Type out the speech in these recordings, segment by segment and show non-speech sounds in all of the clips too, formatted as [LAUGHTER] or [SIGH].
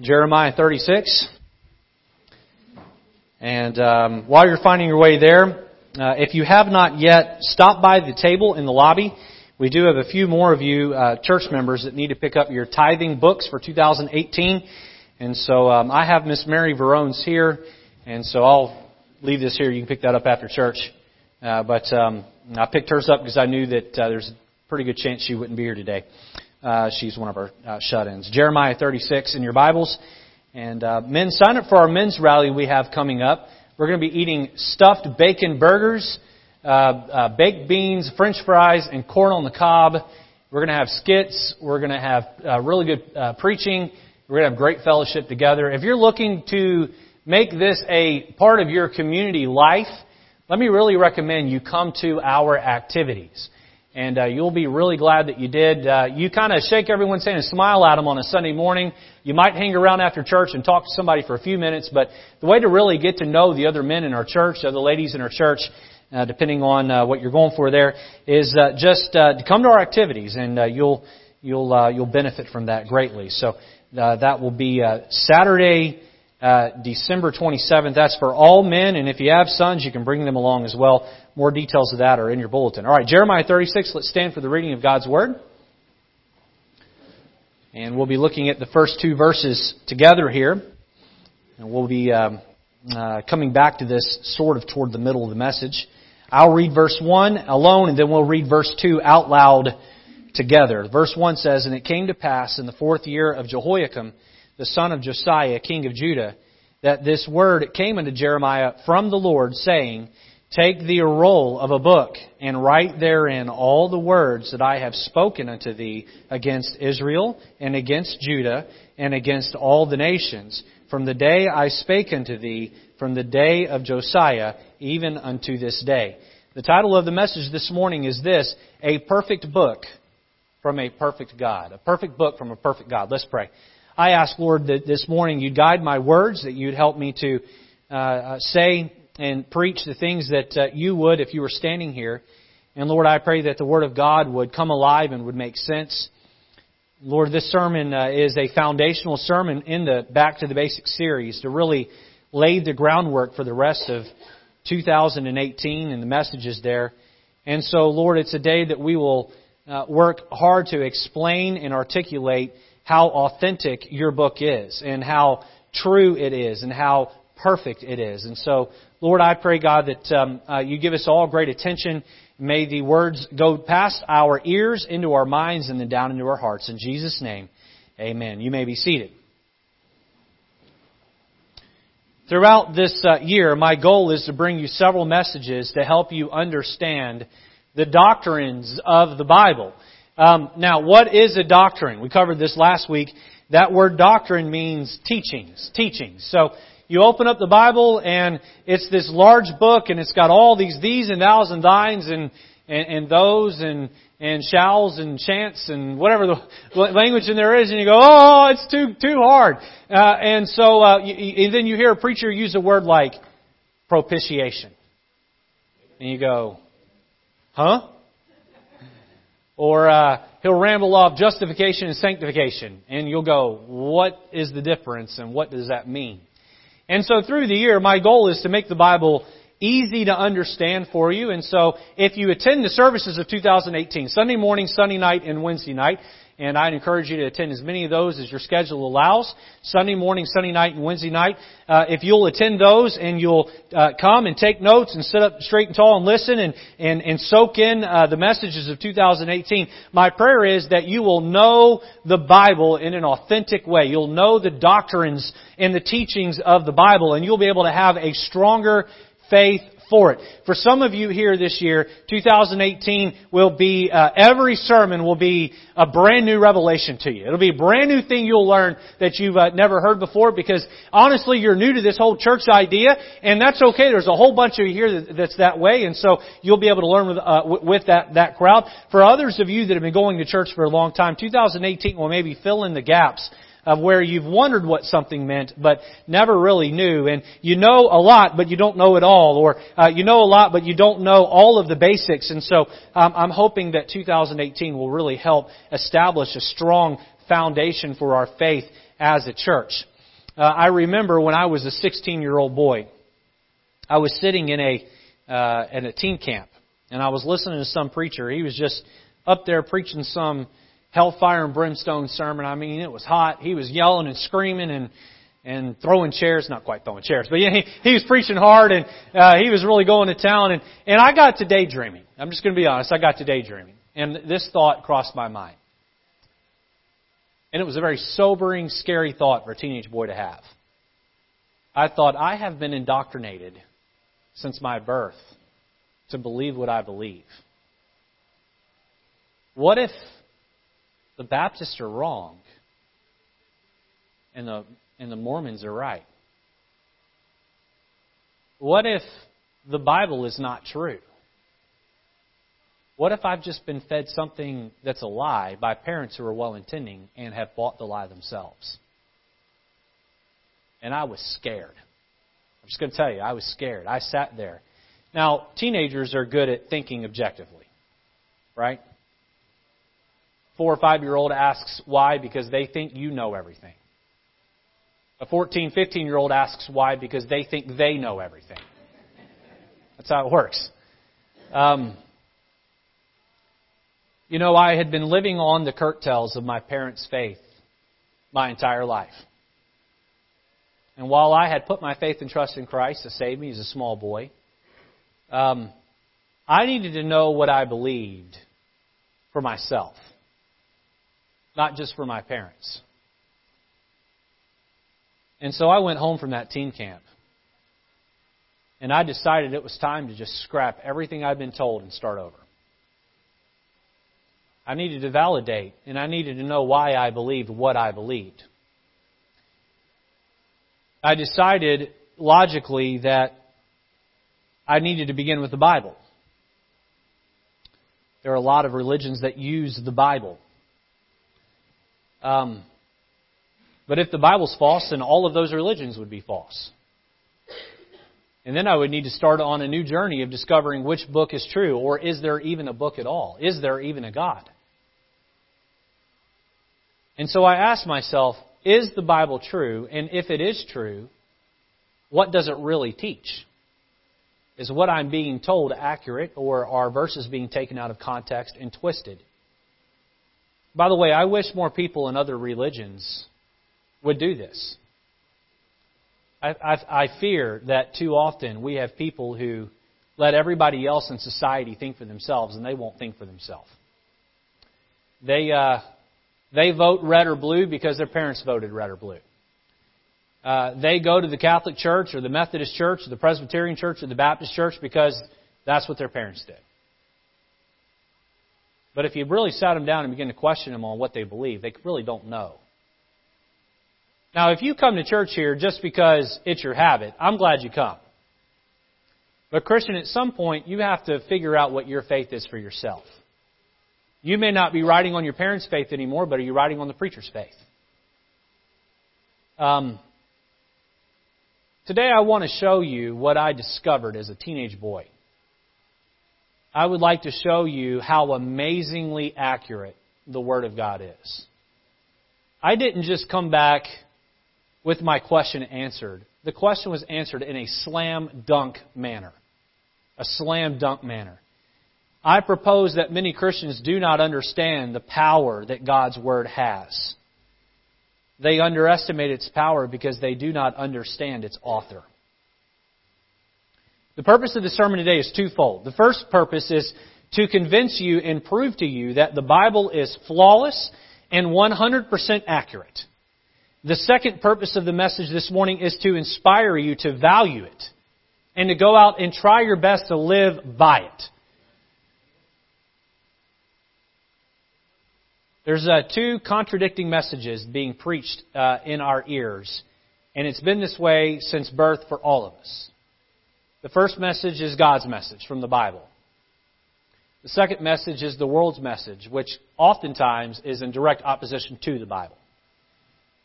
Jeremiah 36. And um, while you're finding your way there, uh, if you have not yet stopped by the table in the lobby, we do have a few more of you uh, church members that need to pick up your tithing books for 2018. And so um, I have Miss Mary Verones here, and so I'll leave this here. You can pick that up after church. Uh, but um, I picked hers up because I knew that uh, there's a pretty good chance she wouldn't be here today. Uh, she's one of our uh, shut-ins. Jeremiah 36 in your Bibles. And uh, men, sign up for our men's rally we have coming up. We're going to be eating stuffed bacon burgers, uh, uh, baked beans, French fries, and corn on the cob. We're going to have skits. We're going to have uh, really good preaching. We're going to have great fellowship together. If you're looking to make this a part of your community life, let me really recommend you come to our activities and uh, you'll be really glad that you did. Uh, you kind of shake everyone's hand and smile at them on a Sunday morning. You might hang around after church and talk to somebody for a few minutes, but the way to really get to know the other men in our church, the other ladies in our church, uh, depending on uh, what you're going for there, is uh, just uh, to come to our activities, and uh, you'll you'll uh, you'll benefit from that greatly. So uh, that will be uh, Saturday uh, December 27th. That's for all men, and if you have sons, you can bring them along as well. More details of that are in your bulletin. All right, Jeremiah 36. Let's stand for the reading of God's Word. And we'll be looking at the first two verses together here. And we'll be um, uh, coming back to this sort of toward the middle of the message. I'll read verse 1 alone, and then we'll read verse 2 out loud together. Verse 1 says, And it came to pass in the fourth year of Jehoiakim, the son of Josiah, king of Judah, that this word came unto Jeremiah from the Lord, saying, Take thee a roll of a book, and write therein all the words that I have spoken unto thee against Israel, and against Judah, and against all the nations, from the day I spake unto thee, from the day of Josiah, even unto this day. The title of the message this morning is this, A Perfect Book from a Perfect God. A perfect book from a perfect God. Let's pray. I ask, Lord, that this morning you'd guide my words, that you'd help me to uh, uh, say and preach the things that uh, you would if you were standing here. And Lord, I pray that the Word of God would come alive and would make sense. Lord, this sermon uh, is a foundational sermon in the Back to the Basics series to really lay the groundwork for the rest of 2018 and the messages there. And so, Lord, it's a day that we will uh, work hard to explain and articulate how authentic your book is and how true it is and how perfect it is. And so, Lord, I pray, God, that um, uh, you give us all great attention. May the words go past our ears into our minds and then down into our hearts. In Jesus' name, amen. You may be seated. Throughout this uh, year, my goal is to bring you several messages to help you understand the doctrines of the Bible. Um, now, what is a doctrine? We covered this last week. That word doctrine means teachings, teachings. So you open up the Bible and it's this large book and it's got all these these and thous and thines and and, and those and and shalls and chants and whatever the [LAUGHS] language in there is, and you go, oh, it's too too hard. Uh, and so uh, you, and then you hear a preacher use a word like propitiation, and you go, huh? Or uh, he'll ramble off justification and sanctification, and you'll go, what is the difference and what does that mean? And so through the year, my goal is to make the Bible easy to understand for you. And so if you attend the services of 2018, Sunday morning, Sunday night, and Wednesday night, and I'd encourage you to attend as many of those as your schedule allows. Sunday morning, Sunday night, and Wednesday night. Uh, if you'll attend those and you'll uh, come and take notes and sit up straight and tall and listen and and, and soak in uh, the messages of 2018, my prayer is that you will know the Bible in an authentic way. You'll know the doctrines and the teachings of the Bible, and you'll be able to have a stronger faith for it. For some of you here this year, 2018 will be, uh, every sermon will be a brand new revelation to you. It'll be a brand new thing you'll learn that you've uh, never heard before because honestly you're new to this whole church idea and that's okay. There's a whole bunch of you here that's that way and so you'll be able to learn with, uh, with that, that crowd. For others of you that have been going to church for a long time, 2018 will maybe fill in the gaps of where you've wondered what something meant, but never really knew. And you know a lot, but you don't know it all. Or uh, you know a lot, but you don't know all of the basics. And so um, I'm hoping that 2018 will really help establish a strong foundation for our faith as a church. Uh, I remember when I was a 16 year old boy, I was sitting in a uh, in a teen camp, and I was listening to some preacher. He was just up there preaching some hellfire and brimstone sermon. I mean, it was hot. He was yelling and screaming and and throwing chairs, not quite throwing chairs, but yeah, he, he was preaching hard and uh, he was really going to town. And, and I got to daydreaming. I'm just going to be honest. I got to daydreaming. And this thought crossed my mind. And it was a very sobering, scary thought for a teenage boy to have. I thought, I have been indoctrinated since my birth to believe what I believe. What if the Baptists are wrong and the, and the Mormons are right? What if the Bible is not true? What if I've just been fed something that's a lie by parents who are well intending and have bought the lie themselves? And I was scared. I'm just going to tell you, I was scared. I sat there. Now, teenagers are good at thinking objectively, right? Four or five year old asks why because they think you know everything. A 14, 15 year old asks why because they think they know everything. That's how it works. Um, you know, I had been living on the curtails of my parents' faith my entire life. And while I had put my faith and trust in Christ to save me as a small boy, um, I needed to know what I believed for myself, not just for my parents. And so I went home from that teen camp. And I decided it was time to just scrap everything I'd been told and start over. I needed to validate, and I needed to know why I believed what I believed. I decided logically that I needed to begin with the Bible. There are a lot of religions that use the Bible. Um, but if the Bible's false, then all of those religions would be false. And then I would need to start on a new journey of discovering which book is true, or is there even a book at all? Is there even a God? And so I ask myself, is the Bible true? And if it is true, what does it really teach? Is what I'm being told accurate, or are verses being taken out of context and twisted? By the way, I wish more people in other religions would do this. I, I, I fear that too often we have people who let everybody else in society think for themselves, and they won't think for themselves. They, uh, they vote red or blue because their parents voted red or blue. Uh, they go to the Catholic Church or the Methodist Church or the Presbyterian Church or the Baptist Church because that's what their parents did. But if you really sat them down and begin to question them on what they believe, they really don't know. Now, if you come to church here just because it's your habit, I'm glad you come. But, Christian, at some point, you have to figure out what your faith is for yourself. You may not be riding on your parents' faith anymore, but are you riding on the preacher's faith? Um, today I want to show you what I discovered as a teenage boy. I would like to show you how amazingly accurate the Word of God is. I didn't just come back with my question answered. The question was answered in a slam dunk manner. A slam dunk manner. I propose that many Christians do not understand the power that God's Word has. They underestimate its power because they do not understand its author. The purpose of the sermon today is twofold. The first purpose is to convince you and prove to you that the Bible is flawless and 100% accurate. The second purpose of the message this morning is to inspire you to value it and to go out and try your best to live by it. There's uh, two contradicting messages being preached uh, in our ears, and it's been this way since birth for all of us. The first message is God's message from the Bible. The second message is the world's message, which oftentimes is in direct opposition to the Bible.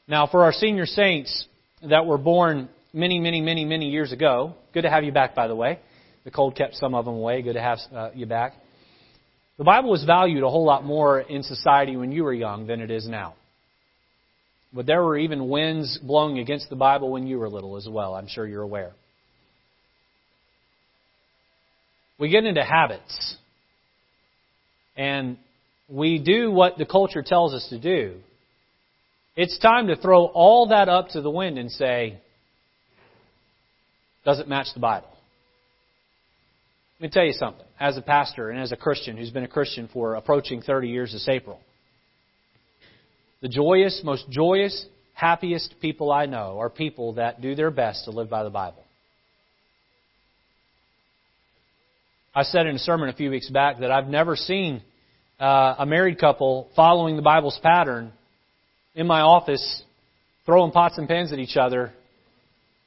Now, for our senior saints that were born many, many, many, many years ago, good to have you back, by the way. The cold kept some of them away. Good to have uh, you back. The Bible was valued a whole lot more in society when you were young than it is now. But there were even winds blowing against the Bible when you were little as well. I'm sure you're aware. We get into habits. And we do what the culture tells us to do. It's time to throw all that up to the wind and say, does it match the Bible? Let me tell you something. As a pastor and as a Christian who's been a Christian for approaching 30 years this April, the joyous, most joyous, happiest people I know are people that do their best to live by the Bible. I said in a sermon a few weeks back that I've never seen uh, a married couple following the Bible's pattern in my office, throwing pots and pans at each other,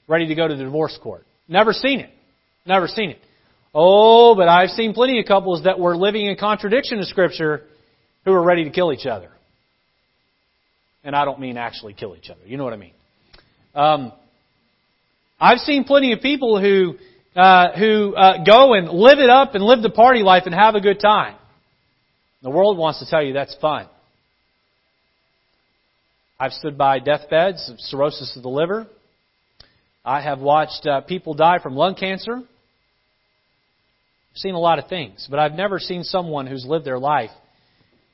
ready to go to the divorce court. Never seen it. Never seen it. Oh, but I've seen plenty of couples that were living in contradiction to Scripture who were ready to kill each other. And I don't mean actually kill each other. You know what I mean. Um, I've seen plenty of people who uh, who uh, go and live it up and live the party life and have a good time. The world wants to tell you that's fun. I've stood by deathbeds of cirrhosis of the liver. I have watched uh, people die from lung cancer. I've seen a lot of things, but I've never seen someone who's lived their life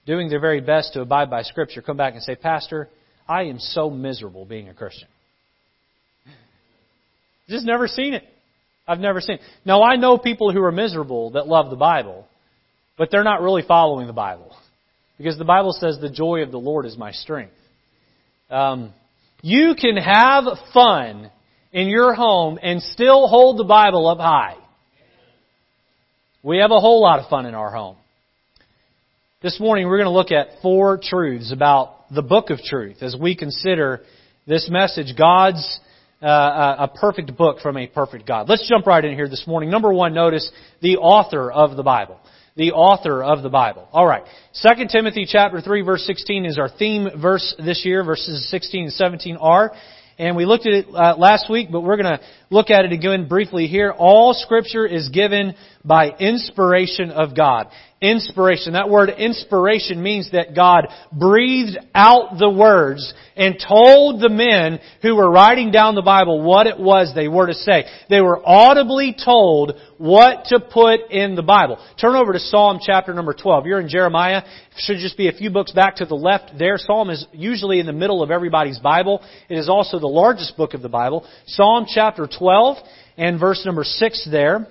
doing their very best to abide by Scripture come back and say, Pastor, I am so miserable being a Christian. Just never seen it. I've never seen. Now, I know people who are miserable that love the Bible, but they're not really following the Bible. Because the Bible says the joy of the Lord is my strength. Um, you can have fun in your home and still hold the Bible up high. We have a whole lot of fun in our home. This morning we're going to look at four truths about the book of truth as we consider this message, God's uh, a perfect book from a perfect God. Let's jump right in here this morning. Number one, notice the author of the Bible the author of the Bible. All right. 2 Timothy chapter 3 verse 16 is our theme verse this year. Verses 16 and 17 are. And we looked at it uh, last week, but we're going to look at it again briefly here. All scripture is given by inspiration of God inspiration. That word inspiration means that God breathed out the words and told the men who were writing down the Bible what it was they were to say. They were audibly told what to put in the Bible. Turn over to Psalm chapter number 12. You're in Jeremiah. Should just be a few books back to the left there. Psalm is usually in the middle of everybody's Bible. It is also the largest book of the Bible. Psalm chapter 12 and verse number 6 there.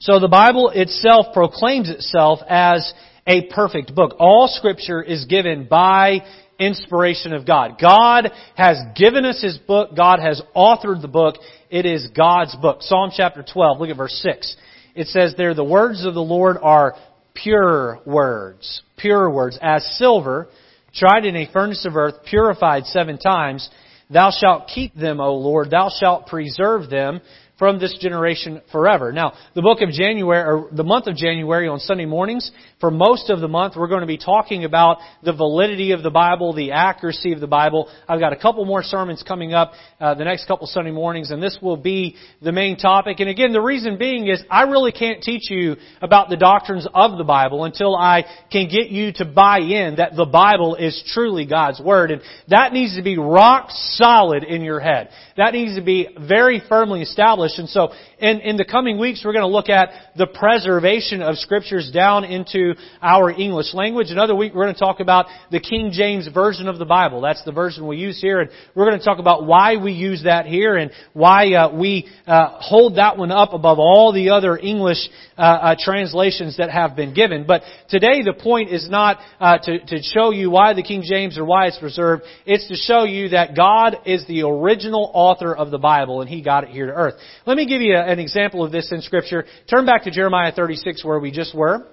So the Bible itself proclaims itself as a perfect book. All scripture is given by inspiration of God. God has given us His book. God has authored the book. It is God's book. Psalm chapter 12, look at verse 6. It says there, the words of the Lord are pure words. Pure words. As silver, tried in a furnace of earth, purified seven times, thou shalt keep them, O Lord. Thou shalt preserve them from this generation forever. Now, the book of January, or the month of January on Sunday mornings, for most of the month, we're going to be talking about the validity of the Bible, the accuracy of the Bible. I've got a couple more sermons coming up uh, the next couple Sunday mornings, and this will be the main topic. And again, the reason being is I really can't teach you about the doctrines of the Bible until I can get you to buy in that the Bible is truly God's Word. And that needs to be rock solid in your head. That needs to be very firmly established. And so, in, in the coming weeks, we're going to look at the preservation of Scriptures down into our English language. Another week, we're going to talk about the King James Version of the Bible. That's the version we use here. And we're going to talk about why we use that here and why uh, we uh, hold that one up above all the other English uh, uh translations that have been given. But today, the point is not uh, to, to show you why the King James or why it's preserved. It's to show you that God is the original author of the Bible, and he got it here to earth. Let me give you an example of this in Scripture. Turn back to Jeremiah 36 where we just were.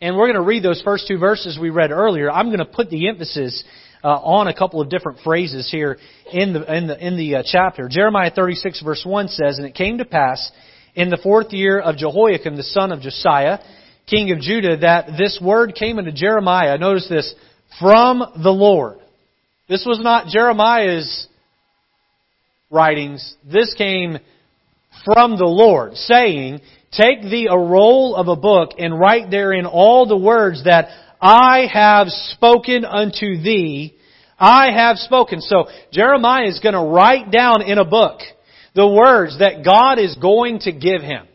And we're going to read those first two verses we read earlier. I'm going to put the emphasis uh, on a couple of different phrases here in the in the in the uh, chapter. Jeremiah 36 verse 1 says, "And it came to pass in the fourth year of Jehoiakim the son of Josiah, king of Judah, that this word came unto Jeremiah. Notice this from the Lord. This was not Jeremiah's writings, this came from the Lord, saying, Take thee a roll of a book and write therein all the words that I have spoken unto thee I have spoken. So Jeremiah is going to write down in a book the words that God is going to give him.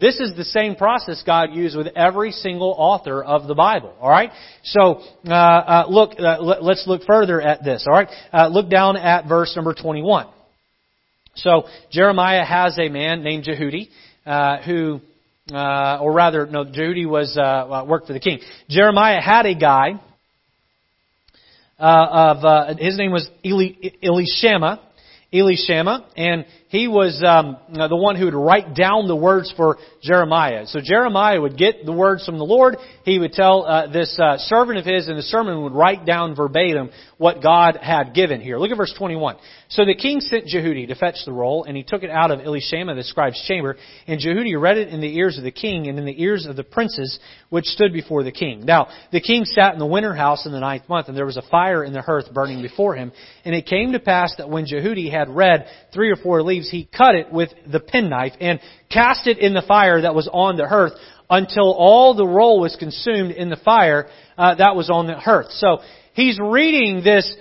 This is the same process God used with every single author of the Bible. All right. So uh, uh, look, uh, let's look further at this. All right. Uh, look down at verse number twenty-one. So Jeremiah has a man named Jehudi uh, who, uh, or rather, no, Jehudi was worked for the king. Jeremiah had a guy of his name was Eli, Elishama. Elishama, and he was um, the one who would write down the words for Jeremiah. So Jeremiah would get the words from the Lord. He would tell uh, this uh, servant of his, and the servant would write down verbatim what God had given here. Look at verse 21. So the king sent Jehudi to fetch the roll, and he took it out of Elishama the scribe's chamber, and Jehudi read it in the ears of the king and in the ears of the princes which stood before the king. Now, the king sat in the winter house in the ninth month, and there was a fire in the hearth burning before him. And it came to pass that when Jehudi had read three or four leaves, he cut it with the penknife and cast it in the fire that was on the hearth until all the roll was consumed in the fire uh, that was on the hearth. So he's reading this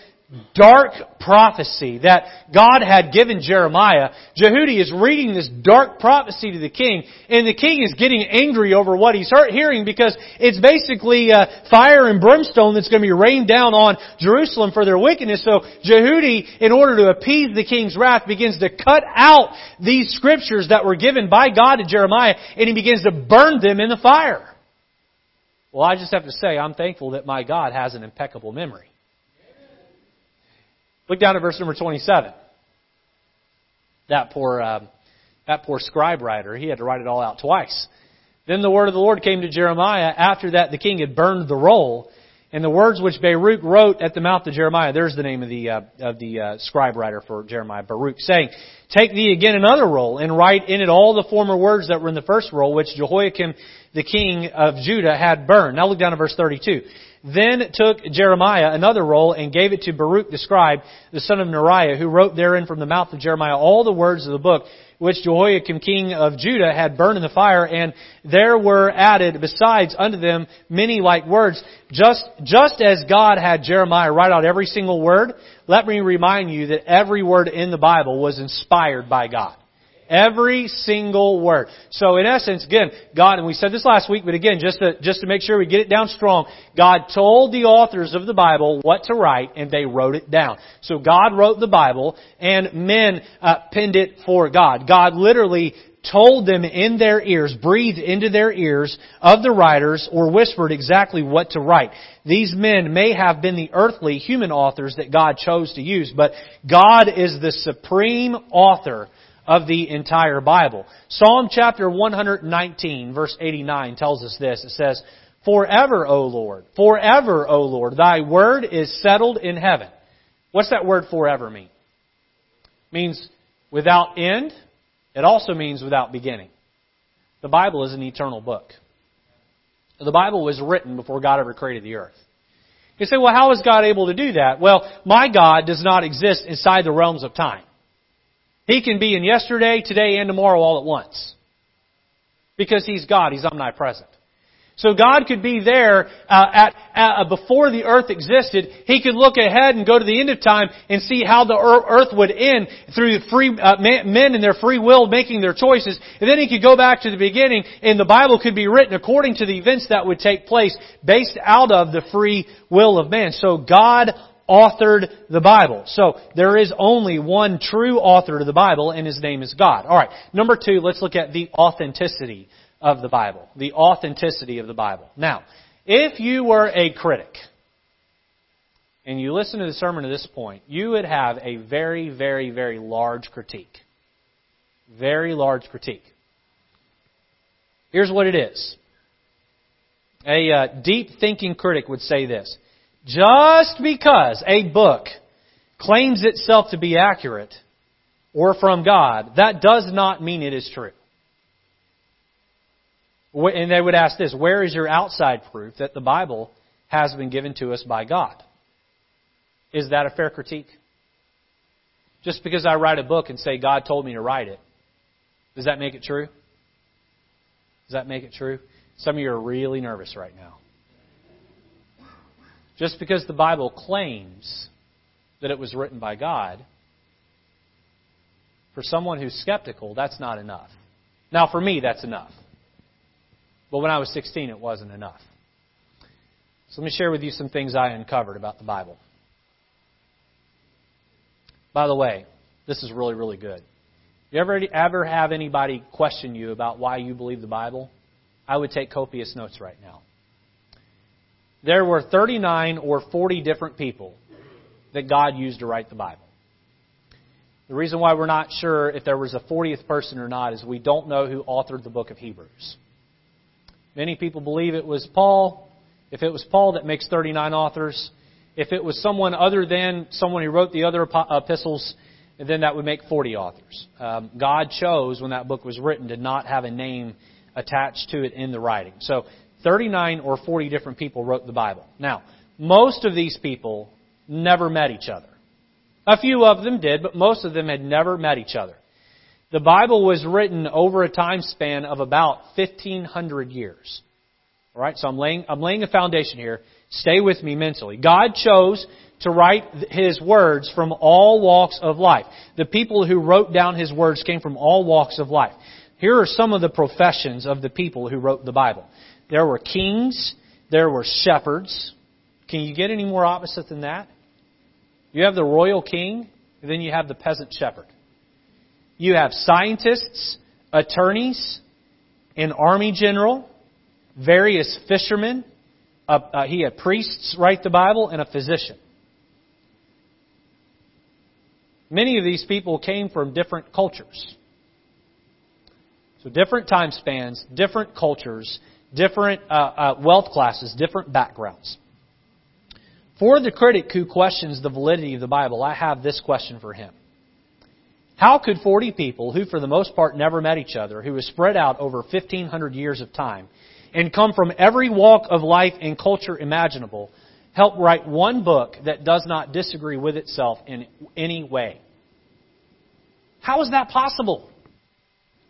dark prophecy that God had given Jeremiah. Jehudi is reading this dark prophecy to the king, and the king is getting angry over what he's hearing because it's basically uh, fire and brimstone that's going to be rained down on Jerusalem for their wickedness. So Jehudi, in order to appease the king's wrath, begins to cut out these scriptures that were given by God to Jeremiah, and he begins to burn them in the fire. Well, I just have to say, I'm thankful that my God has an impeccable memory. Look down at verse number 27. That poor, uh, that poor scribe writer, he had to write it all out twice. Then the word of the Lord came to Jeremiah after that the king had burned the roll. And the words which Baruch wrote at the mouth of Jeremiah, there's the name of the, uh, of the uh, scribe writer for Jeremiah, Baruch, saying, Take thee again another roll, and write in it all the former words that were in the first roll, which Jehoiakim the king of Judah had burned. Now look down at verse 32. Then took Jeremiah another roll and gave it to Baruch the scribe, the son of Neriah, who wrote therein from the mouth of Jeremiah all the words of the book which Jehoiakim king of Judah had burned in the fire, and there were added besides unto them many like words. Just, just as God had Jeremiah write out every single word, let me remind you that every word in the Bible was inspired by God. Every single word. So in essence, again, God, and we said this last week, but again, just to, just to make sure we get it down strong, God told the authors of the Bible what to write, and they wrote it down. So God wrote the Bible, and men uh, penned it for God. God literally told them in their ears, breathed into their ears of the writers, or whispered exactly what to write. These men may have been the earthly human authors that God chose to use, but God is the supreme author of the entire Bible. Psalm chapter 119 verse 89 tells us this. It says, Forever, O Lord, forever, O Lord, thy word is settled in heaven. What's that word forever mean? It means without end. It also means without beginning. The Bible is an eternal book. The Bible was written before God ever created the earth. You say, well, how is God able to do that? Well, my God does not exist inside the realms of time. He can be in yesterday, today, and tomorrow all at once. Because He's God. He's omnipresent. So God could be there uh, at, uh, before the earth existed. He could look ahead and go to the end of time and see how the earth would end through the free uh, men and their free will making their choices. And then He could go back to the beginning, and the Bible could be written according to the events that would take place, based out of the free will of man. So God authored the Bible. So there is only one true author to the Bible, and his name is God. All right. Number two, let's look at the authenticity of the Bible. The authenticity of the Bible. Now, if you were a critic and you listen to the sermon to this point, you would have a very, very, very large critique. Very large critique. Here's what it is. A uh, deep thinking critic would say this. Just because a book claims itself to be accurate or from God, that does not mean it is true. And they would ask this, where is your outside proof that the Bible has been given to us by God? Is that a fair critique? Just because I write a book and say God told me to write it, does that make it true? Does that make it true? Some of you are really nervous right now. Just because the Bible claims that it was written by God, for someone who's skeptical, that's not enough. Now, for me, that's enough. But when I was 16, it wasn't enough. So let me share with you some things I uncovered about the Bible. By the way, this is really, really good. You ever ever have anybody question you about why you believe the Bible? I would take copious notes right now. There were 39 or 40 different people that God used to write the Bible. The reason why we're not sure if there was a 40th person or not is we don't know who authored the book of Hebrews. Many people believe it was Paul. If it was Paul, that makes 39 authors. If it was someone other than someone who wrote the other epistles, then that would make 40 authors. Um, God chose, when that book was written, to not have a name attached to it in the writing. So 39 or 40 different people wrote the Bible. Now, most of these people never met each other. A few of them did, but most of them had never met each other. The Bible was written over a time span of about 1500 years. All right, so I'm laying, I'm laying a foundation here. Stay with me mentally. God chose to write His words from all walks of life. The people who wrote down His words came from all walks of life. Here are some of the professions of the people who wrote the Bible. There were kings, there were shepherds. Can you get any more opposite than that? You have the royal king, and then you have the peasant shepherd. You have scientists, attorneys, an army general, various fishermen. Uh, uh, he had priests write the Bible, and a physician. Many of these people came from different cultures. So different time spans, different cultures, different uh, uh, wealth classes, different backgrounds. For the critic who questions the validity of the Bible, I have this question for him. How could 40 people, who for the most part never met each other, who were spread out over 1,500 years of time, and come from every walk of life and culture imaginable, help write one book that does not disagree with itself in any way? How is that possible?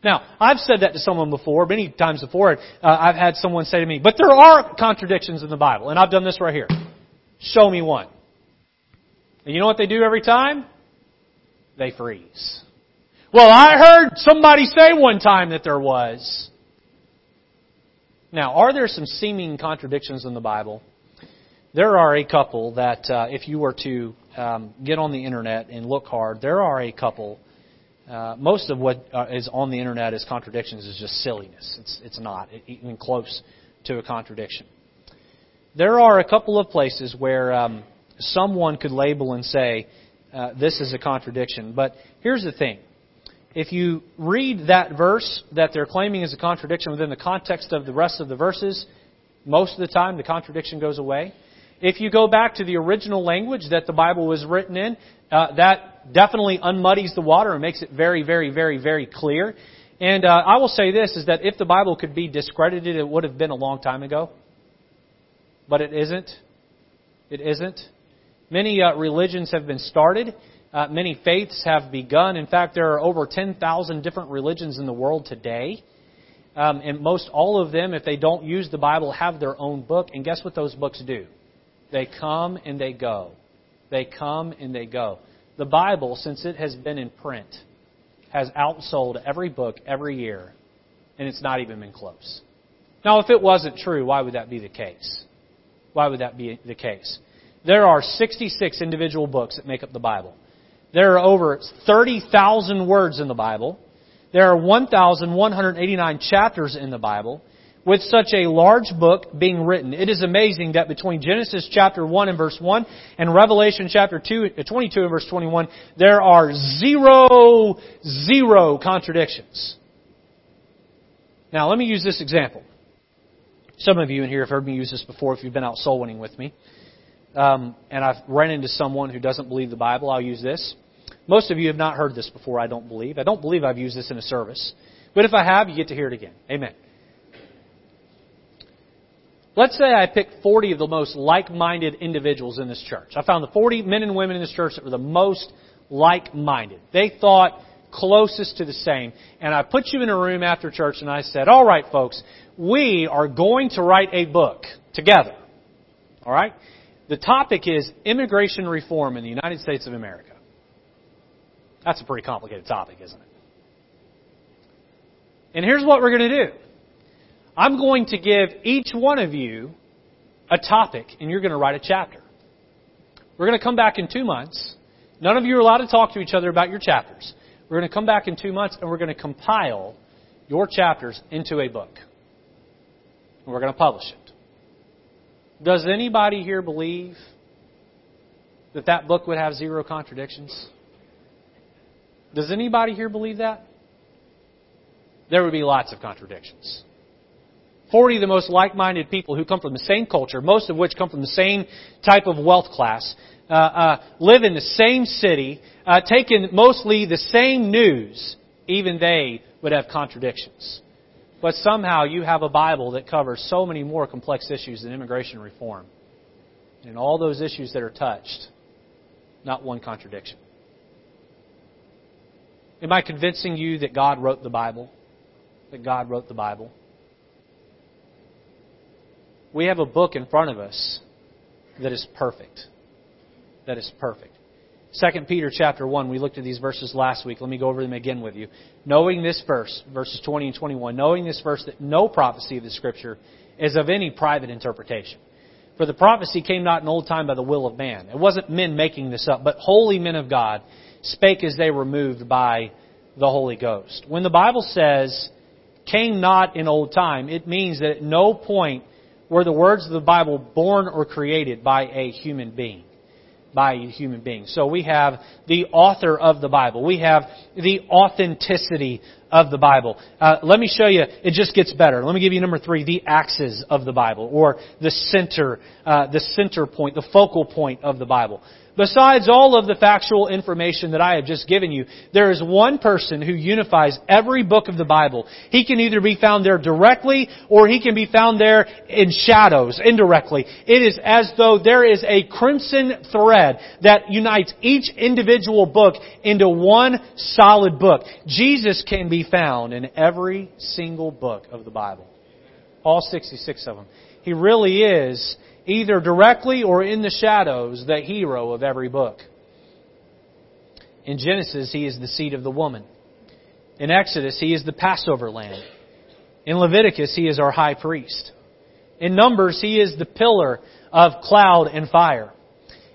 Now, I've said that to someone before, many times before. Uh, I've had someone say to me, but there are contradictions in the Bible, and I've done this right here. Show me one. And you know what they do every time? they freeze. Well, I heard somebody say one time that there was. Now, are there some seeming contradictions in the Bible? There are a couple that, uh, if you were to um, get on the internet and look hard, there are a couple. Uh, most of what uh, is on the internet as contradictions is just silliness. It's, it's not even close to a contradiction. There are a couple of places where um, someone could label and say, uh, this is a contradiction. But here's the thing. If you read that verse that they're claiming is a contradiction within the context of the rest of the verses, most of the time the contradiction goes away. If you go back to the original language that the Bible was written in, uh, that definitely unmuddies the water and makes it very, very, very, very clear. And uh, I will say this is that if the Bible could be discredited, it would have been a long time ago. But it isn't. It isn't. Many uh, religions have been started. Uh, many faiths have begun. In fact, there are over 10,000 different religions in the world today. Um, and most all of them, if they don't use the Bible, have their own book. And guess what those books do? They come and they go. They come and they go. The Bible, since it has been in print, has outsold every book every year, and it's not even been close. Now, if it wasn't true, why would that be the case? Why would that be the case? There are 66 individual books that make up the Bible. There are over 30,000 words in the Bible. There are 1,189 chapters in the Bible. With such a large book being written, it is amazing that between Genesis chapter 1 and verse 1 and Revelation chapter 2, uh, 22 and verse 21, there are zero, zero contradictions. Now, let me use this example. Some of you in here have heard me use this before if you've been out soul winning with me um, and I've run into someone who doesn't believe the Bible, I'll use this. Most of you have not heard this before, I don't believe. I don't believe I've used this in a service. But if I have, you get to hear it again. Amen. Let's say I picked 40 of the most like-minded individuals in this church. I found the 40 men and women in this church that were the most like-minded. They thought closest to the same. And I put you in a room after church and I said, all right, folks, we are going to write a book together. All right? The topic is immigration reform in the United States of America. That's a pretty complicated topic, isn't it? And here's what we're going to do. I'm going to give each one of you a topic, and you're going to write a chapter. We're going to come back in two months. None of you are allowed to talk to each other about your chapters. We're going to come back in two months, and we're going to compile your chapters into a book. And we're going to publish it. Does anybody here believe that that book would have zero contradictions? Does anybody here believe that? There would be lots of contradictions. 40 of the most like-minded people who come from the same culture, most of which come from the same type of wealth class, uh, uh, live in the same city, uh, take in mostly the same news, even they would have contradictions. But somehow you have a Bible that covers so many more complex issues than immigration reform. And all those issues that are touched, not one contradiction. Am I convincing you that God wrote the Bible? That God wrote the Bible? We have a book in front of us that is perfect. That is perfect. 2 Peter chapter 1, we looked at these verses last week. Let me go over them again with you. Knowing this verse, verses 20 and 21, knowing this verse that no prophecy of the Scripture is of any private interpretation. For the prophecy came not in old time by the will of man. It wasn't men making this up, but holy men of God spake as they were moved by the Holy Ghost. When the Bible says, came not in old time, it means that at no point were the words of the Bible born or created by a human being. By a human being. So we have the author of the Bible. We have the authenticity of the Bible. Uh, let me show you, it just gets better. Let me give you number three, the axis of the Bible, or the center, uh, the center point, the focal point of the Bible. Besides all of the factual information that I have just given you, there is one person who unifies every book of the Bible. He can either be found there directly or he can be found there in shadows, indirectly. It is as though there is a crimson thread that unites each individual book into one solid book. Jesus can be found in every single book of the Bible. All 66 of them. He really is either directly or in the shadows, the hero of every book. In Genesis, he is the seed of the woman. In Exodus, he is the Passover lamb. In Leviticus, he is our high priest. In Numbers, he is the pillar of cloud and fire.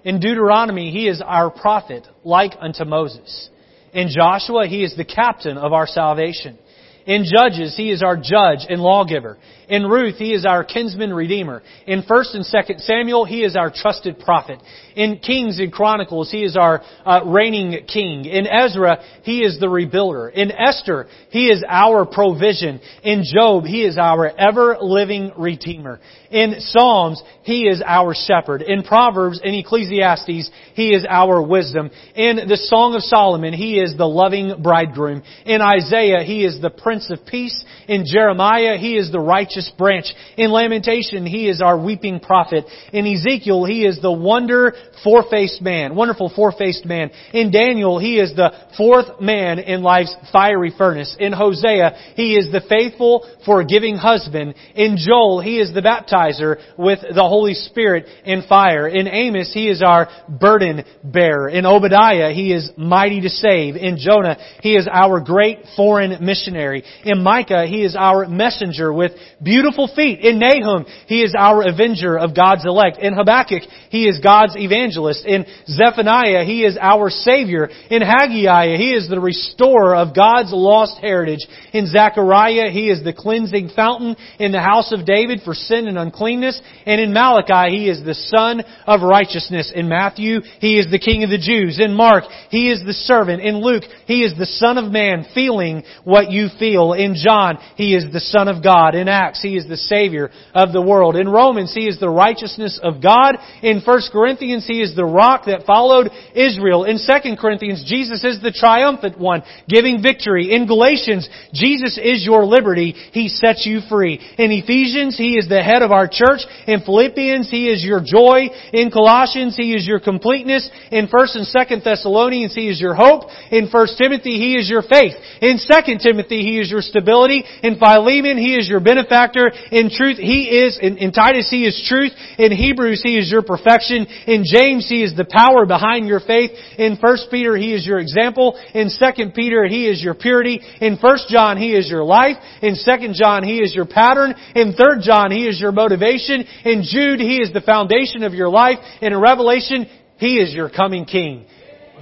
In Deuteronomy, he is our prophet, like unto Moses. In Joshua, he is the captain of our salvation. In Judges, he is our judge and lawgiver. In Ruth, he is our kinsman redeemer. In 1st and 2nd Samuel, he is our trusted prophet. In Kings and Chronicles, he is our uh, reigning king. In Ezra, he is the rebuilder. In Esther, he is our provision. In Job, he is our ever-living redeemer. In Psalms, he is our shepherd. In Proverbs and Ecclesiastes, he is our wisdom. In the Song of Solomon, he is the loving bridegroom. In Isaiah, he is the prince of peace. In Jeremiah, he is the righteous branch. In Lamentation, he is our weeping prophet. In Ezekiel, he is the wonder four-faced man, wonderful four-faced man. In Daniel, he is the fourth man in life's fiery furnace. In Hosea, he is the faithful, forgiving husband. In Joel, he is the baptizer with the Holy Spirit in fire. In Amos, he is our burden bearer. In Obadiah, he is mighty to save. In Jonah, he is our great foreign missionary. In Micah, he is our messenger with beautiful feet. In Nahum, he is our avenger of God's elect. In Habakkuk, he is God's evangelist. In Zephaniah, he is our savior. In Haggai, he is the restorer of God's lost heritage. In Zechariah, he is the cleansing fountain in the house of David for sin and uncleanness. And in Malachi, he is the Sun of righteousness. In Matthew, he is the king of the Jews. In Mark, he is the servant. In Luke, he is the son of man feeling what you feel. In John, he is the son of God. In Acts, he is the savior of the world. In Romans, he is the righteousness of God. In 1 Corinthians, he is the rock that followed Israel. In 2 Corinthians, Jesus is the triumphant one, giving victory. In Galatians, Jesus is your liberty. He sets you free. In Ephesians, he is the head of our church. In Philippians, he is your joy. In Colossians, he is your completeness. In 1st and 2nd Thessalonians, he is your hope. In 1 Timothy, he is your faith. In 2 Timothy, he is your stability. In Philemon, He is your benefactor. In truth, He is, in, in Titus, He is truth. In Hebrews, He is your perfection. In James, He is the power behind your faith. In 1 Peter, He is your example. In 2 Peter, He is your purity. In 1 John, He is your life. In 2 John, He is your pattern. In 3 John, He is your motivation. In Jude, He is the foundation of your life. In Revelation, He is your coming King.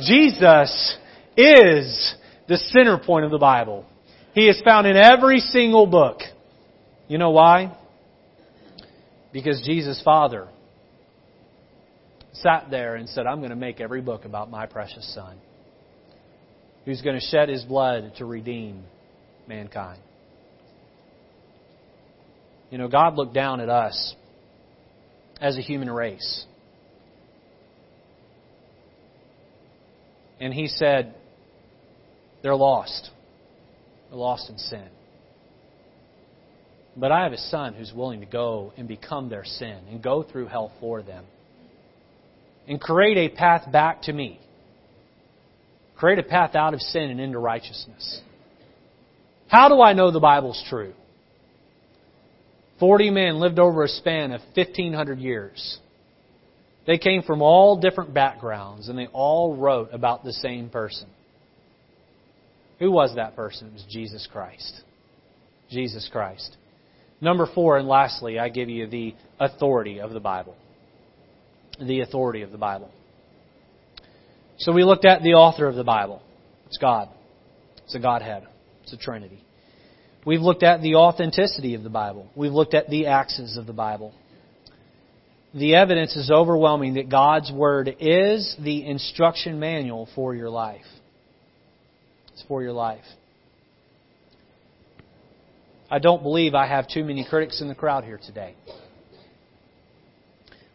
Jesus is the center point of the Bible. He is found in every single book. You know why? Because Jesus' Father sat there and said, I'm going to make every book about my precious Son, who's going to shed his blood to redeem mankind. You know, God looked down at us as a human race. And He said, they're lost. They're lost in sin. But I have a son who's willing to go and become their sin and go through hell for them and create a path back to me. Create a path out of sin and into righteousness. How do I know the Bible's true? Forty men lived over a span of 1,500 years. They came from all different backgrounds and they all wrote about the same person. Who was that person? It was Jesus Christ. Jesus Christ. Number four, and lastly, I give you the authority of the Bible. The authority of the Bible. So we looked at the author of the Bible. It's God. It's a Godhead. It's a Trinity. We've looked at the authenticity of the Bible. We've looked at the axes of the Bible. The evidence is overwhelming that God's Word is the instruction manual for your life. It's for your life. I don't believe I have too many critics in the crowd here today.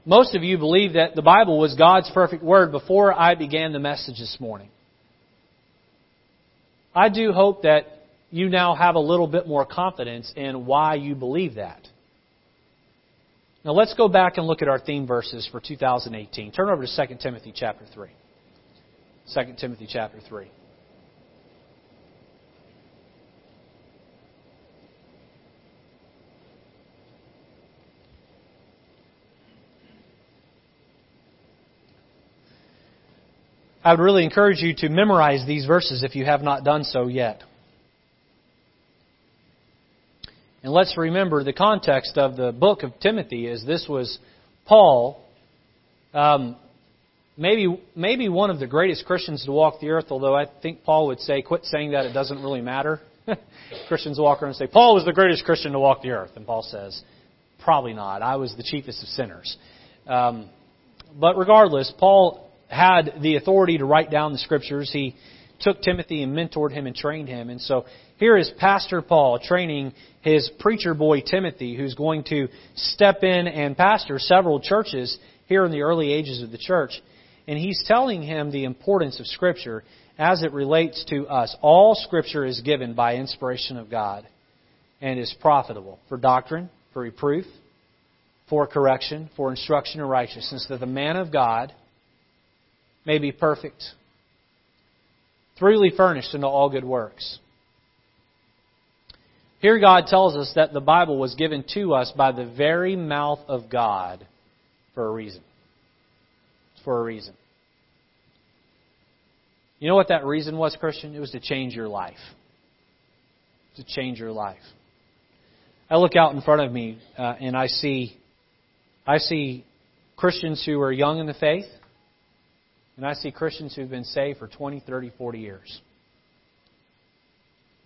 Most of you believe that the Bible was God's perfect word before I began the message this morning. I do hope that you now have a little bit more confidence in why you believe that. Now let's go back and look at our theme verses for 2018. Turn over to 2 Timothy chapter 3. 2 Timothy chapter 3. I would really encourage you to memorize these verses if you have not done so yet. And let's remember the context of the book of Timothy is this was Paul, um, maybe maybe one of the greatest Christians to walk the earth. Although I think Paul would say, "Quit saying that; it doesn't really matter." [LAUGHS] Christians walk around and say, "Paul was the greatest Christian to walk the earth," and Paul says, "Probably not. I was the chiefest of sinners." Um, but regardless, Paul had the authority to write down the scriptures. He took Timothy and mentored him and trained him. And so here is Pastor Paul training his preacher boy Timothy, who's going to step in and pastor several churches here in the early ages of the church. And he's telling him the importance of Scripture as it relates to us. All Scripture is given by inspiration of God and is profitable for doctrine, for reproof, for correction, for instruction in righteousness, that the man of God may be perfect, freely furnished unto all good works. Here God tells us that the Bible was given to us by the very mouth of God for a reason. For a reason. You know what that reason was, Christian? It was to change your life. To change your life. I look out in front of me uh, and I see, I see Christians who are young in the faith. And I see Christians who've been saved for 20, 30, 40 years.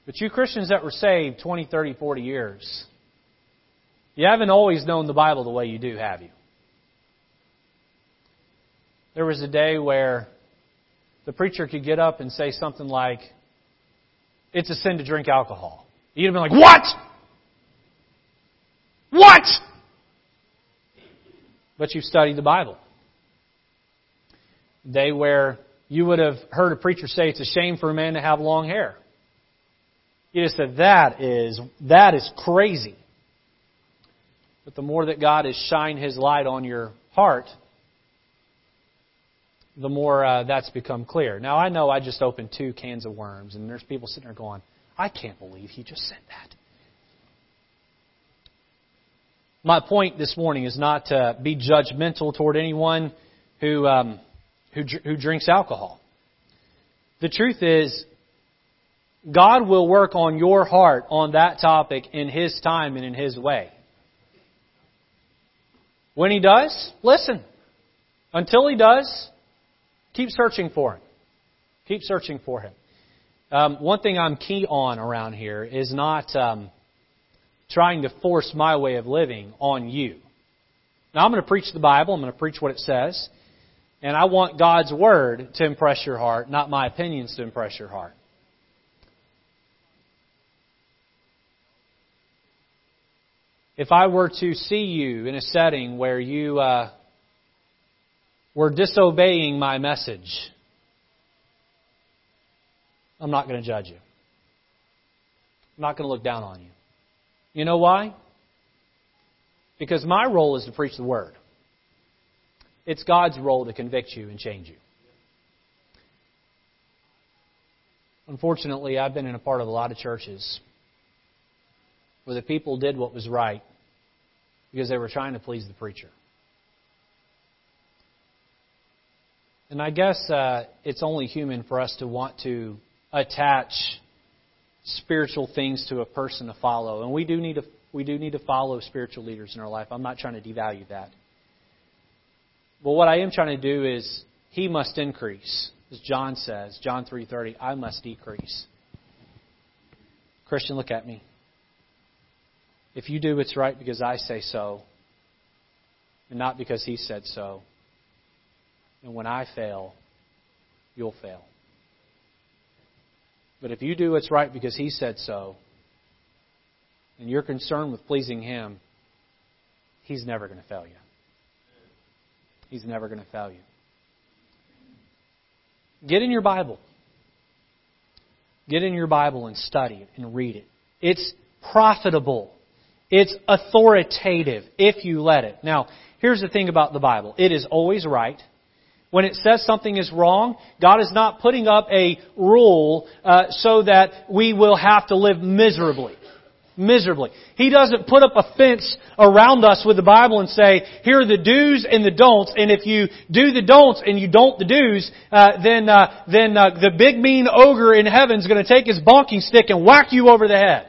But you Christians that were saved 20, 30, 40 years, you haven't always known the Bible the way you do, have you? There was a day where the preacher could get up and say something like, It's a sin to drink alcohol. You'd have been like, What? What? But you've studied the Bible day where you would have heard a preacher say it's a shame for a man to have long hair. You just said, that is, that is crazy. But the more that God has shined His light on your heart, the more uh, that's become clear. Now, I know I just opened two cans of worms, and there's people sitting there going, I can't believe he just said that. My point this morning is not to be judgmental toward anyone who, um, who, who drinks alcohol. The truth is, God will work on your heart on that topic in His time and in His way. When He does, listen. Until He does, keep searching for Him. Keep searching for Him. Um, one thing I'm key on around here is not um, trying to force my way of living on you. Now, I'm going to preach the Bible. I'm going to preach what it says. And I want God's Word to impress your heart, not my opinions to impress your heart. If I were to see you in a setting where you uh, were disobeying my message, I'm not going to judge you. I'm not going to look down on you. You know why? Because my role is to preach the Word. It's God's role to convict you and change you. Unfortunately, I've been in a part of a lot of churches where the people did what was right because they were trying to please the preacher. And I guess uh, it's only human for us to want to attach spiritual things to a person to follow, and we do need to we do need to follow spiritual leaders in our life. I'm not trying to devalue that. But what I am trying to do is he must increase, as John says, John 3:30, I must decrease. Christian, look at me. If you do what's right because I say so, and not because he said so, and when I fail, you'll fail. But if you do what's right because he said so, and you're concerned with pleasing him, he's never going to fail you. He's never going to fail you. Get in your Bible. Get in your Bible and study it and read it. It's profitable. It's authoritative if you let it. Now, here's the thing about the Bible. It is always right. When it says something is wrong, God is not putting up a rule uh, so that we will have to live miserably miserably. He doesn't put up a fence around us with the Bible and say, here are the do's and the don'ts, and if you do the don'ts and you don't the do's, uh, then uh, then uh, the big mean ogre in heaven is going to take his bonking stick and whack you over the head.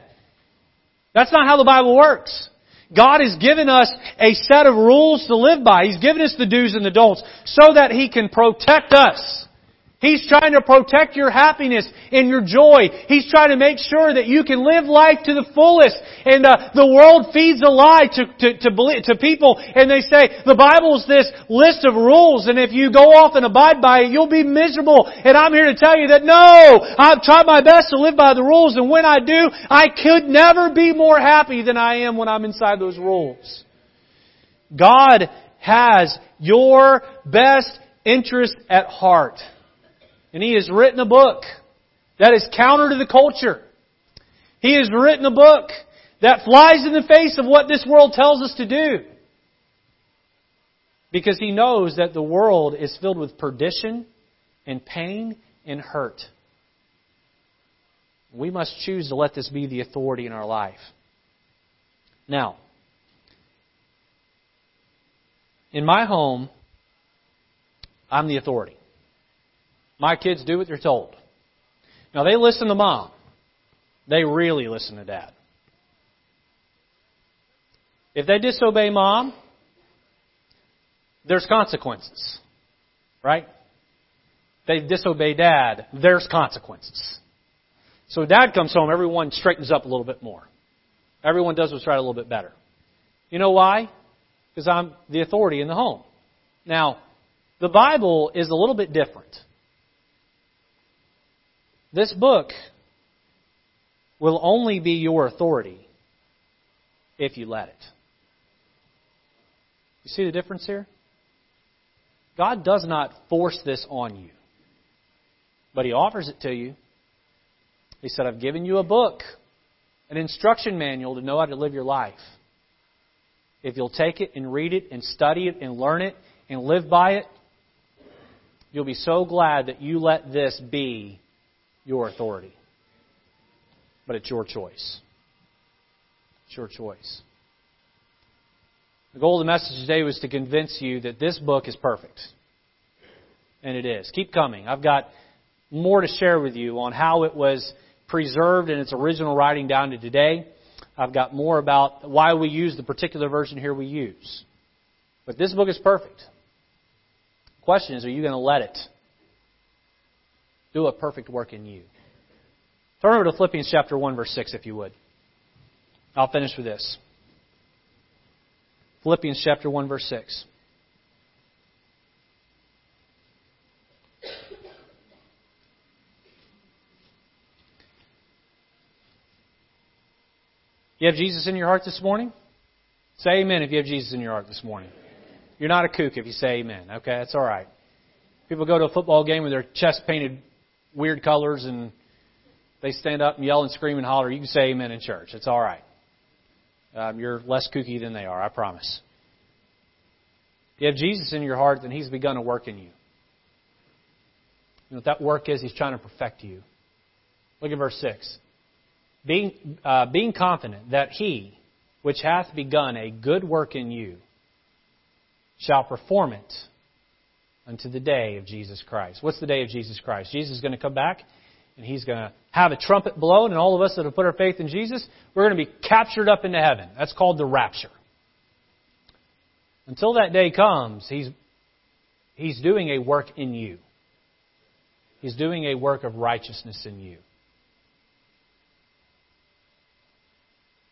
That's not how the Bible works. God has given us a set of rules to live by. He's given us the do's and the don'ts so that He can protect us. He's trying to protect your happiness and your joy. He's trying to make sure that you can live life to the fullest. And uh, the world feeds a lie to, to, to, to people and they say, the Bible is this list of rules and if you go off and abide by it, you'll be miserable. And I'm here to tell you that no, I've tried my best to live by the rules and when I do, I could never be more happy than I am when I'm inside those rules. God has your best interest at heart. And he has written a book that is counter to the culture. He has written a book that flies in the face of what this world tells us to do. Because he knows that the world is filled with perdition and pain and hurt. We must choose to let this be the authority in our life. Now, in my home, I'm the authority. My kids do what they're told. Now, they listen to mom. They really listen to dad. If they disobey mom, there's consequences. Right? They disobey dad, there's consequences. So dad comes home, everyone straightens up a little bit more. Everyone does what's right a little bit better. You know why? Because I'm the authority in the home. Now, the Bible is a little bit different. This book will only be your authority if you let it. You see the difference here? God does not force this on you, but He offers it to you. He said, I've given you a book, an instruction manual to know how to live your life. If you'll take it and read it and study it and learn it and live by it, you'll be so glad that you let this be your authority. But it's your choice. It's your choice. The goal of the message today was to convince you that this book is perfect. And it is. Keep coming. I've got more to share with you on how it was preserved in its original writing down to today. I've got more about why we use the particular version here we use. But this book is perfect. The question is, are you going to let it do a perfect work in you? Turn over to Philippians chapter 1, verse 6, if you would. I'll finish with this. Philippians chapter 1, verse 6. You have Jesus in your heart this morning? Say amen if you have Jesus in your heart this morning. You're not a kook if you say amen. Okay, that's all right. People go to a football game with their chest painted weird colors and they stand up and yell and scream and holler. You can say amen in church. It's all right. Um, you're less kooky than they are, I promise. If you have Jesus in your heart, then He's begun a work in you. You know what that work is? He's trying to perfect you. Look at verse 6 being, uh, being confident that he, which hath begun a good work in you, shall perform it unto the day of Jesus Christ. What's the day of Jesus Christ? Jesus is going to come back and he's going to have a trumpet blown, and all of us that have put our faith in Jesus, we're going to be captured up into heaven. That's called the rapture. Until that day comes, he's, he's doing a work in you. He's doing a work of righteousness in you.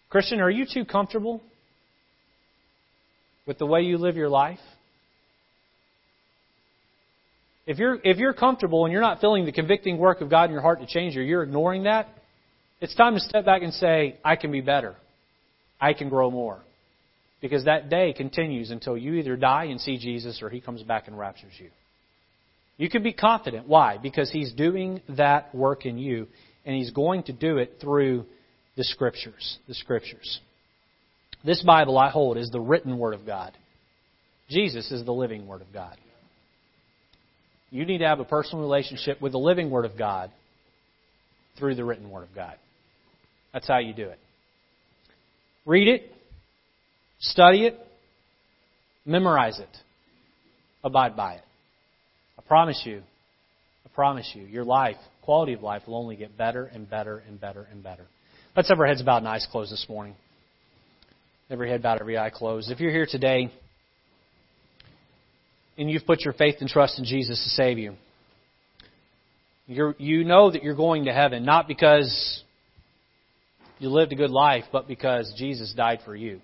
Christian, are you too comfortable with the way you live your life? If you're, if you're comfortable and you're not feeling the convicting work of God in your heart to change you, you're ignoring that, it's time to step back and say, I can be better. I can grow more. Because that day continues until you either die and see Jesus or He comes back and raptures you. You can be confident. Why? Because He's doing that work in you, and He's going to do it through the Scriptures. The Scriptures. This Bible I hold is the written Word of God. Jesus is the living Word of God. You need to have a personal relationship with the living Word of God through the written Word of God. That's how you do it. Read it, study it, memorize it, abide by it. I promise you, I promise you, your life, quality of life will only get better and better and better and better. Let's have our heads bowed and eyes closed this morning. Every head bowed, every eye closed. If you're here today and you've put your faith and trust in Jesus to save you, you you know that you're going to heaven, not because you lived a good life, but because Jesus died for you.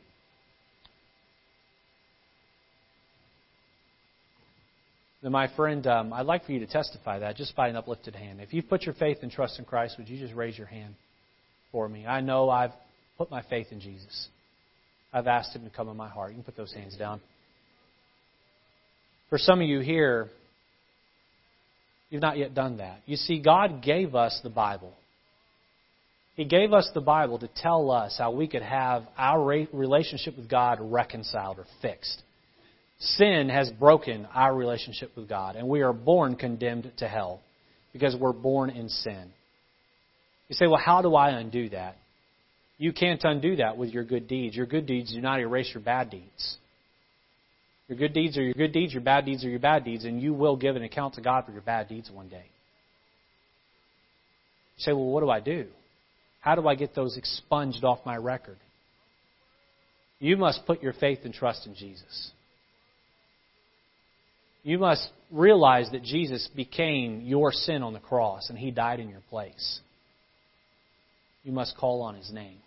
Then, my friend, um, I'd like for you to testify that just by an uplifted hand. If you've put your faith and trust in Christ, would you just raise your hand? for me. I know I've put my faith in Jesus. I've asked Him to come in my heart. You can put those hands down. For some of you here, you've not yet done that. You see, God gave us the Bible. He gave us the Bible to tell us how we could have our relationship with God reconciled or fixed. Sin has broken our relationship with God, and we are born condemned to hell because we're born in sin. You say, well, how do I undo that? You can't undo that with your good deeds. Your good deeds do not erase your bad deeds. Your good deeds are your good deeds, your bad deeds are your bad deeds, and you will give an account to God for your bad deeds one day. You say, well, what do I do? How do I get those expunged off my record? You must put your faith and trust in Jesus. You must realize that Jesus became your sin on the cross and he died in your place you must call on his name.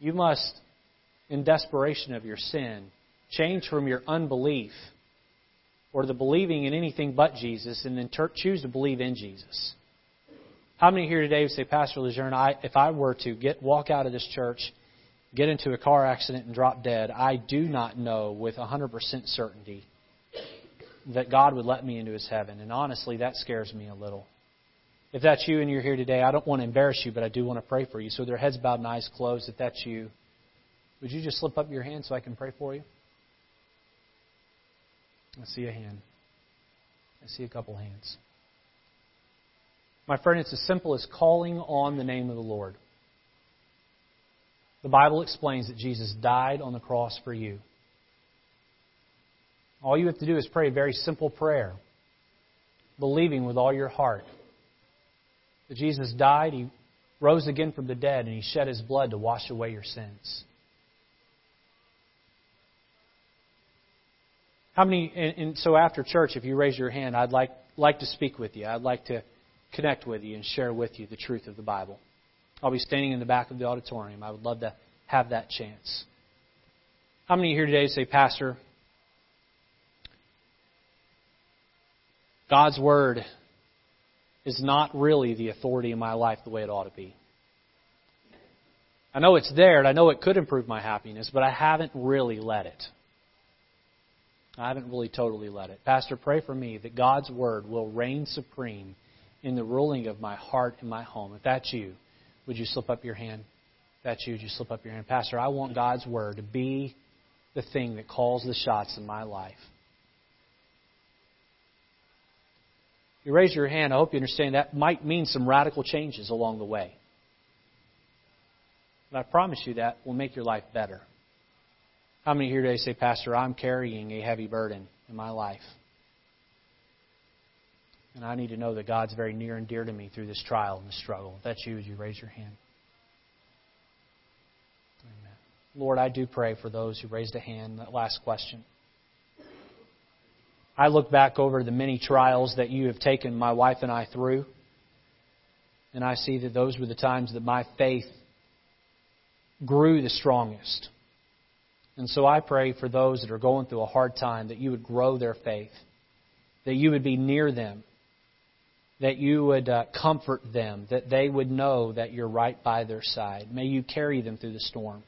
You must, in desperation of your sin, change from your unbelief or the believing in anything but Jesus and then ter- choose to believe in Jesus. How many here today would say, Pastor Lejeune, I, if I were to get walk out of this church, get into a car accident and drop dead, I do not know with 100% certainty that God would let me into his heaven. And honestly, that scares me a little. If that's you and you're here today, I don't want to embarrass you, but I do want to pray for you. So, their heads bowed and eyes closed, if that's you, would you just slip up your hand so I can pray for you? I see a hand. I see a couple hands. My friend, it's as simple as calling on the name of the Lord. The Bible explains that Jesus died on the cross for you. All you have to do is pray a very simple prayer, believing with all your heart that Jesus died, He rose again from the dead, and He shed His blood to wash away your sins. How many, and, and so after church, if you raise your hand, I'd like, like to speak with you. I'd like to connect with you and share with you the truth of the Bible. I'll be standing in the back of the auditorium. I would love to have that chance. How many here today say, Pastor, God's Word is not really the authority in my life the way it ought to be? I know it's there and I know it could improve my happiness, but I haven't really let it. I haven't really totally let it. Pastor, pray for me that God's Word will reign supreme in the ruling of my heart and my home. If that's you, would you slip up your hand? If that's you, would you slip up your hand? Pastor, I want God's Word to be the thing that calls the shots in my life. you raise your hand, I hope you understand that might mean some radical changes along the way. But I promise you that will make your life better. How many here today say, Pastor, I'm carrying a heavy burden in my life? And I need to know that God's very near and dear to me through this trial and this struggle. If that's you, would you raise your hand? Amen. Lord, I do pray for those who raised a hand. That last question. I look back over the many trials that you have taken my wife and I through, and I see that those were the times that my faith grew the strongest. And so I pray for those that are going through a hard time that you would grow their faith, that you would be near them, that you would uh, comfort them, that they would know that you're right by their side. May you carry them through the storm.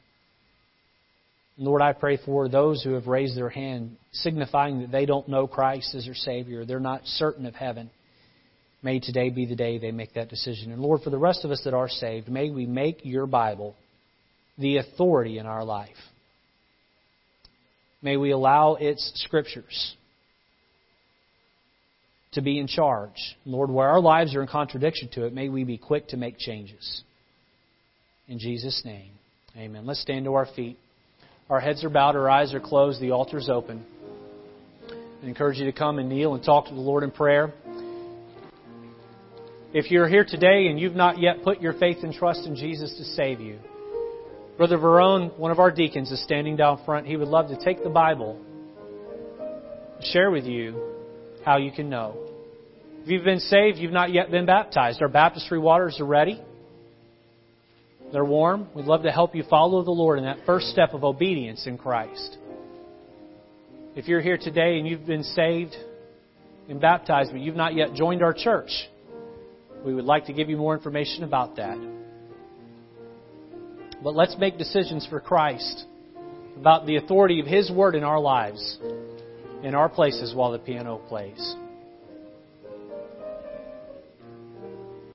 Lord, I pray for those who have raised their hand, signifying that they don't know Christ as their Savior, they're not certain of heaven. May today be the day they make that decision. And Lord, for the rest of us that are saved, may we make your Bible the authority in our life. May we allow its scriptures to be in charge. Lord, where our lives are in contradiction to it, may we be quick to make changes. In Jesus' name, amen. Let's stand to our feet. Our heads are bowed, our eyes are closed, the altar is open. I encourage you to come and kneel and talk to the Lord in prayer. If you're here today and you've not yet put your faith and trust in Jesus to save you, Brother Verone, one of our deacons, is standing down front. He would love to take the Bible, and share with you how you can know. If you've been saved, you've not yet been baptized. Our baptistry waters are ready. They're warm. We'd love to help you follow the Lord in that first step of obedience in Christ. If you're here today and you've been saved and baptized, but you've not yet joined our church, we would like to give you more information about that. But let's make decisions for Christ about the authority of His Word in our lives, in our places while the piano plays.